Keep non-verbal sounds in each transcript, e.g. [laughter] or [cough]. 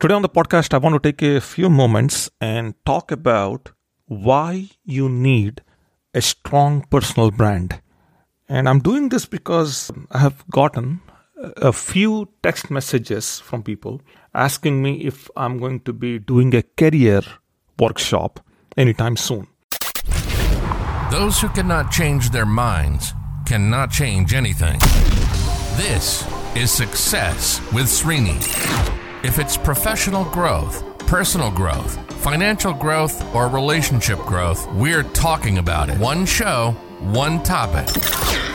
Today on the podcast, I want to take a few moments and talk about why you need a strong personal brand. And I'm doing this because I have gotten a few text messages from people asking me if I'm going to be doing a career workshop anytime soon. Those who cannot change their minds cannot change anything. This is Success with Srini. If it's professional growth, personal growth, financial growth, or relationship growth, we're talking about it. One show, one topic.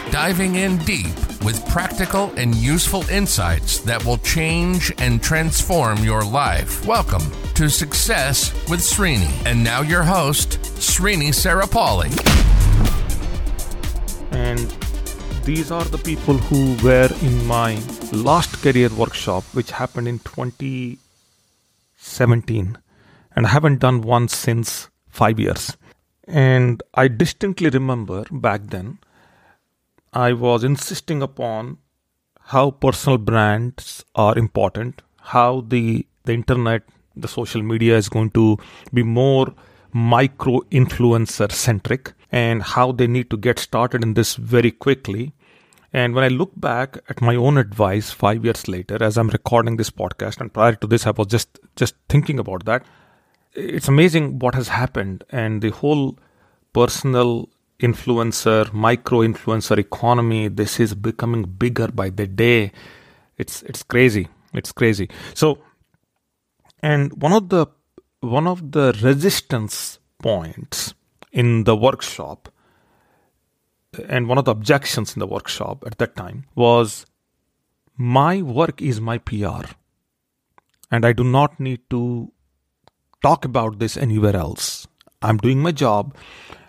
Diving in deep with practical and useful insights that will change and transform your life. Welcome to Success with Srini. And now your host, Srini Sarapalli. And these are the people who were in my last career workshop, which happened in 2017. And I haven't done one since five years. And I distinctly remember back then, I was insisting upon how personal brands are important, how the, the internet, the social media is going to be more micro influencer centric and how they need to get started in this very quickly. And when I look back at my own advice five years later, as I'm recording this podcast, and prior to this, I was just just thinking about that. It's amazing what has happened, and the whole personal influencer, micro influencer economy. This is becoming bigger by the day. It's it's crazy. It's crazy. So, and one of the one of the resistance points in the workshop and one of the objections in the workshop at that time was my work is my PR and I do not need to talk about this anywhere else. I'm doing my job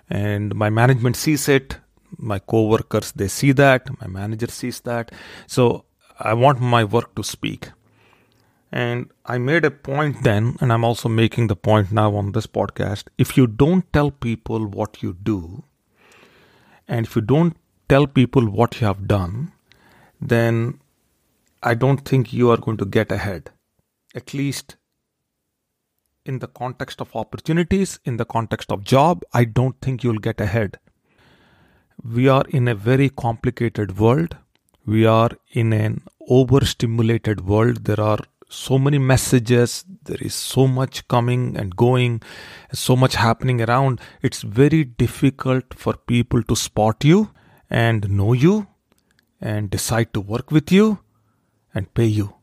and my management sees it, my co-workers they see that, my manager sees that. So I want my work to speak. And I made a point then, and I'm also making the point now on this podcast. If you don't tell people what you do, and if you don't tell people what you have done, then I don't think you are going to get ahead. At least in the context of opportunities, in the context of job, I don't think you'll get ahead. We are in a very complicated world. We are in an overstimulated world. There are so many messages there is so much coming and going so much happening around it's very difficult for people to spot you and know you and decide to work with you and pay you.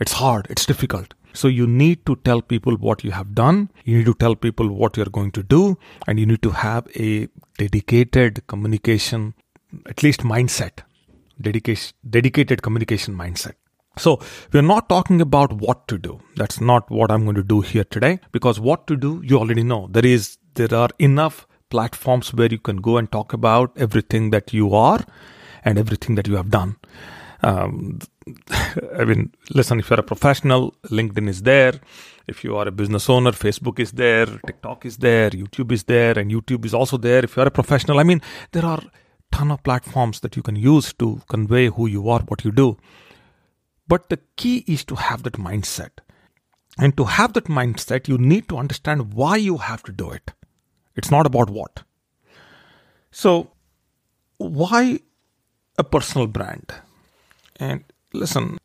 It's hard it's difficult. So you need to tell people what you have done you need to tell people what you're going to do and you need to have a dedicated communication at least mindset dedication dedicated communication mindset so, we're not talking about what to do. That's not what I'm going to do here today because what to do, you already know. There is, there are enough platforms where you can go and talk about everything that you are and everything that you have done. Um, [laughs] I mean, listen, if you're a professional, LinkedIn is there. If you are a business owner, Facebook is there, TikTok is there, YouTube is there, and YouTube is also there. If you're a professional, I mean, there are ton of platforms that you can use to convey who you are, what you do. But the key is to have that mindset. And to have that mindset, you need to understand why you have to do it. It's not about what. So, why a personal brand? And listen,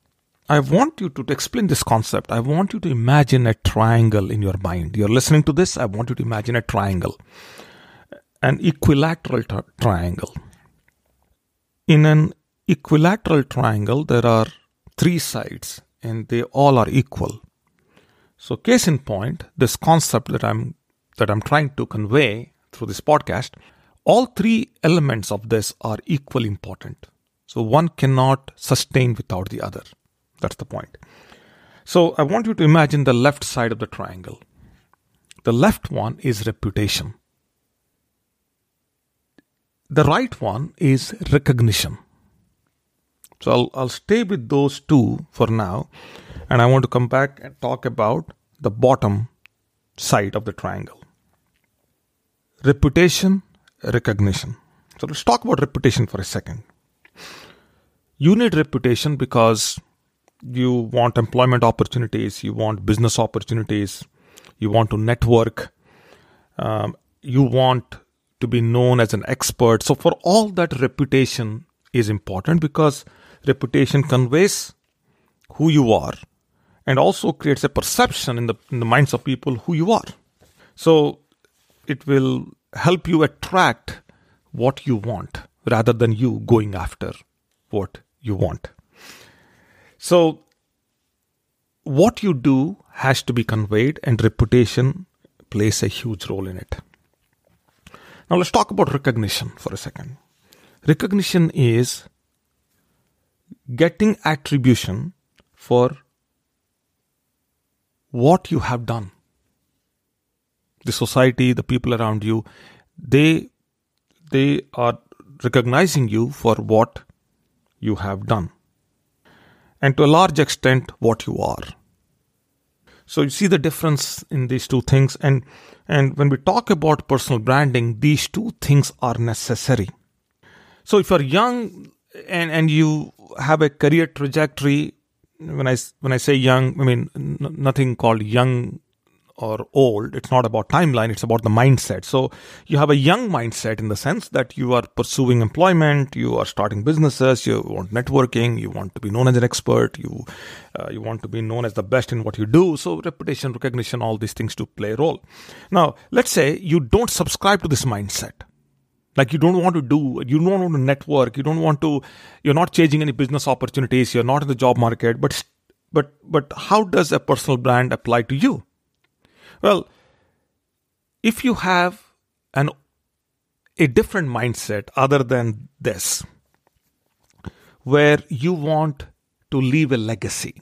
I want you to, explain this concept. I want you to imagine a triangle in your mind. You're listening to this, I want you to imagine a triangle, an equilateral t- triangle. In an equilateral triangle, there are three sides and they all are equal. So case in point, this concept that I'm that I'm trying to convey through this podcast, all three elements of this are equally important. So one cannot sustain without the other. That's the point. So I want you to imagine the left side of the triangle. The left one is reputation. The right one is recognition. So I'll, I'll stay with those two for now. And I want to come back and talk about the bottom side of the triangle reputation, recognition. So let's talk about reputation for a second. You need reputation because you want employment opportunities, you want business opportunities, you want to network, um, you want to be known as an expert. So, for all that, reputation is important because reputation conveys who you are and also creates a perception in the, in the minds of people who you are. So, it will help you attract what you want rather than you going after what you want. So, what you do has to be conveyed, and reputation plays a huge role in it. Now, let's talk about recognition for a second. Recognition is getting attribution for what you have done. The society, the people around you, they they are recognizing you for what you have done. And to a large extent what you are. So you see the difference in these two things. And and when we talk about personal branding these two things are necessary. So if you're young and and you have a career trajectory when i when i say young i mean n- nothing called young or old. It's not about timeline, it's about the mindset. So you have a young mindset in the sense that you are pursuing employment, you are starting businesses, you want networking, you want to be known as an expert, you uh, you want to be known as the best in what you do. So reputation, recognition, all these things to play a role. Now, let's say you don't subscribe to this mindset. Like you don't want to do, you don't want to network, you don't want to, you're not changing any business opportunities, you're not in the job market, but but but how does a personal brand apply to you? Well, if you have an a different mindset other than this, where you want to leave a legacy,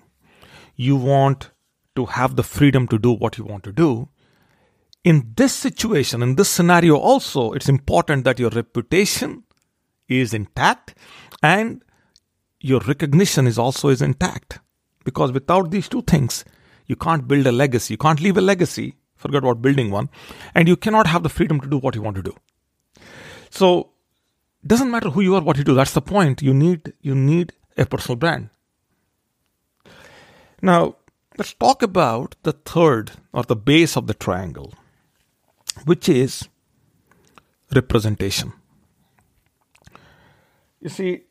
you want to have the freedom to do what you want to do. In this situation, in this scenario, also, it's important that your reputation is intact and your recognition is also is intact. Because without these two things, you can't build a legacy. You can't leave a legacy. Forget about building one. And you cannot have the freedom to do what you want to do. So it doesn't matter who you are, what you do. That's the point. You need you need a personal brand. Now, let's talk about the third or the base of the triangle, which is representation. You see,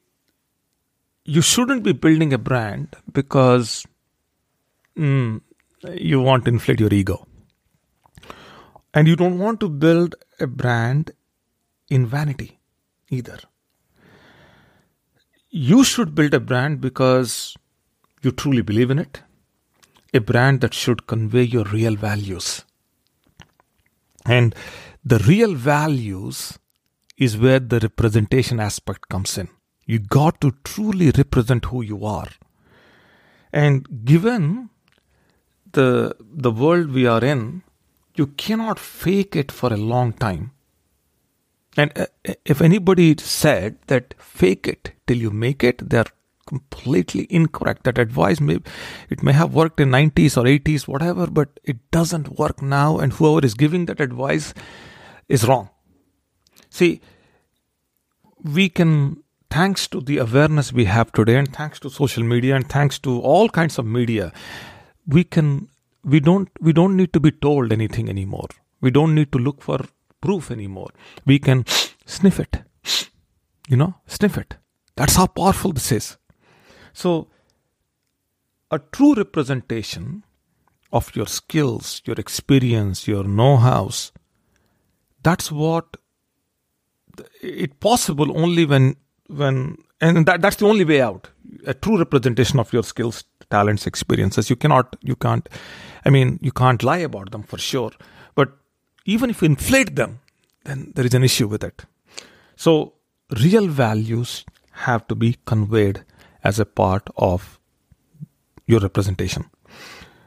you shouldn't be building a brand because mm, you want to inflate your ego. And you don't want to build a brand in vanity either. You should build a brand because you truly believe in it, a brand that should convey your real values. And the real values is where the representation aspect comes in. You got to truly represent who you are. And given the the world we are in, you cannot fake it for a long time. And uh, if anybody said that fake it till you make it, they're completely incorrect. That advice may it may have worked in 90s or 80s, whatever, but it doesn't work now. And whoever is giving that advice is wrong. See, we can thanks to the awareness we have today and thanks to social media and thanks to all kinds of media we can we don't we don't need to be told anything anymore we don't need to look for proof anymore we can [sniffs] sniff it you know sniff it that's how powerful this is so a true representation of your skills your experience your know-hows that's what it possible only when when and that, that's the only way out. A true representation of your skills talents experiences you cannot you can't i mean you can't lie about them for sure but even if you inflate them then there is an issue with it. So real values have to be conveyed as a part of your representation.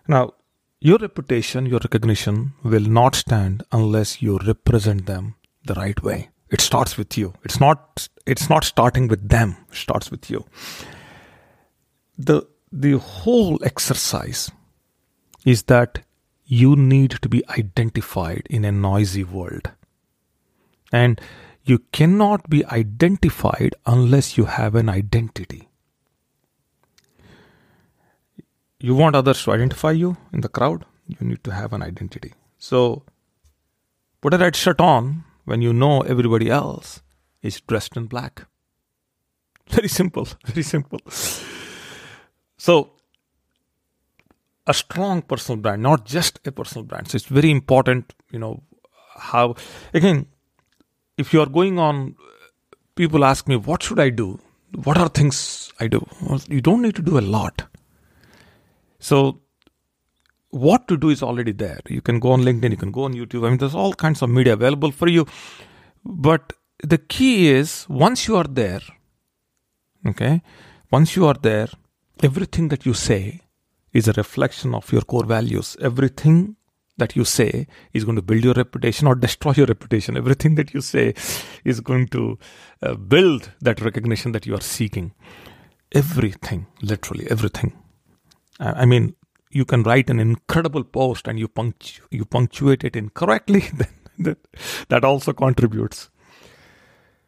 Now your reputation your recognition will not stand unless you represent them the right way. It starts with you. It's not it's not starting with them. It starts with you. The the whole exercise is that you need to be identified in a noisy world. And you cannot be identified unless you have an identity you want others to identify you in the crowd, you need to have an identity. So put a red shirt on when you know everybody else is dressed in black. [laughs] Very simple, [laughs] very simple. So a strong personal brand, not just a personal brand. So it's very important, you know, how again, if you are going on, people ask me, what should I do? What are things I do? Well, you don't need to do a lot. So what to do is already there. You can go on LinkedIn, you can go on YouTube. I mean, there's all kinds of media available for you. But the key is once you are there, okay, once you are there, everything that you say is a reflection of your core values. Everything that you say is going to build your reputation or destroy your reputation. Everything that you say is going to uh, build that recognition that you are seeking. Everything, literally everything. I mean, you can write an incredible post and you punctu- you punctuate it incorrectly, [laughs] then that, that also contributes.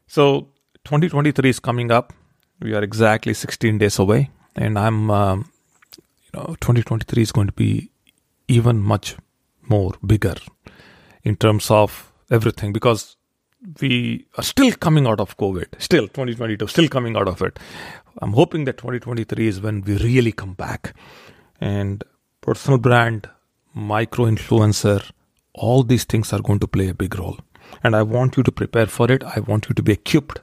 So 2023 is coming up. We are exactly 16 days away, and I'm, um, you know, 2023 is going to be even much more bigger in terms of everything because we are still coming out of COVID, still 2022, still coming out of it. I'm hoping that 2023 is when we really come back. And personal brand, micro influencer, all these things are going to play a big role. And I want you to prepare for it. I want you to be equipped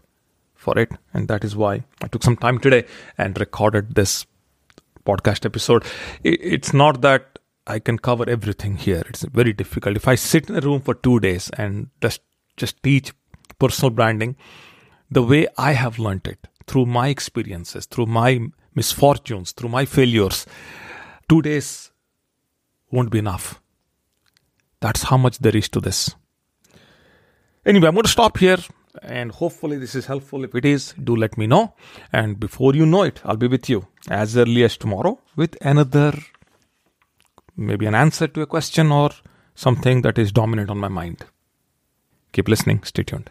for it. And that is why I took some time today and recorded this podcast episode. It's not that I can cover everything here. It's very difficult. If I sit in a room for two days and just just teach personal branding the way I have learned it through my experiences, through my misfortunes, through my failures, two days won't be enough. That's how much there is to this. Anyway, I'm going to stop here and hopefully this is helpful. If it is, do let me know. And before you know it, I'll be with you as early as tomorrow with another, maybe an answer to a question or something that is dominant on my mind. Keep listening. Stay tuned.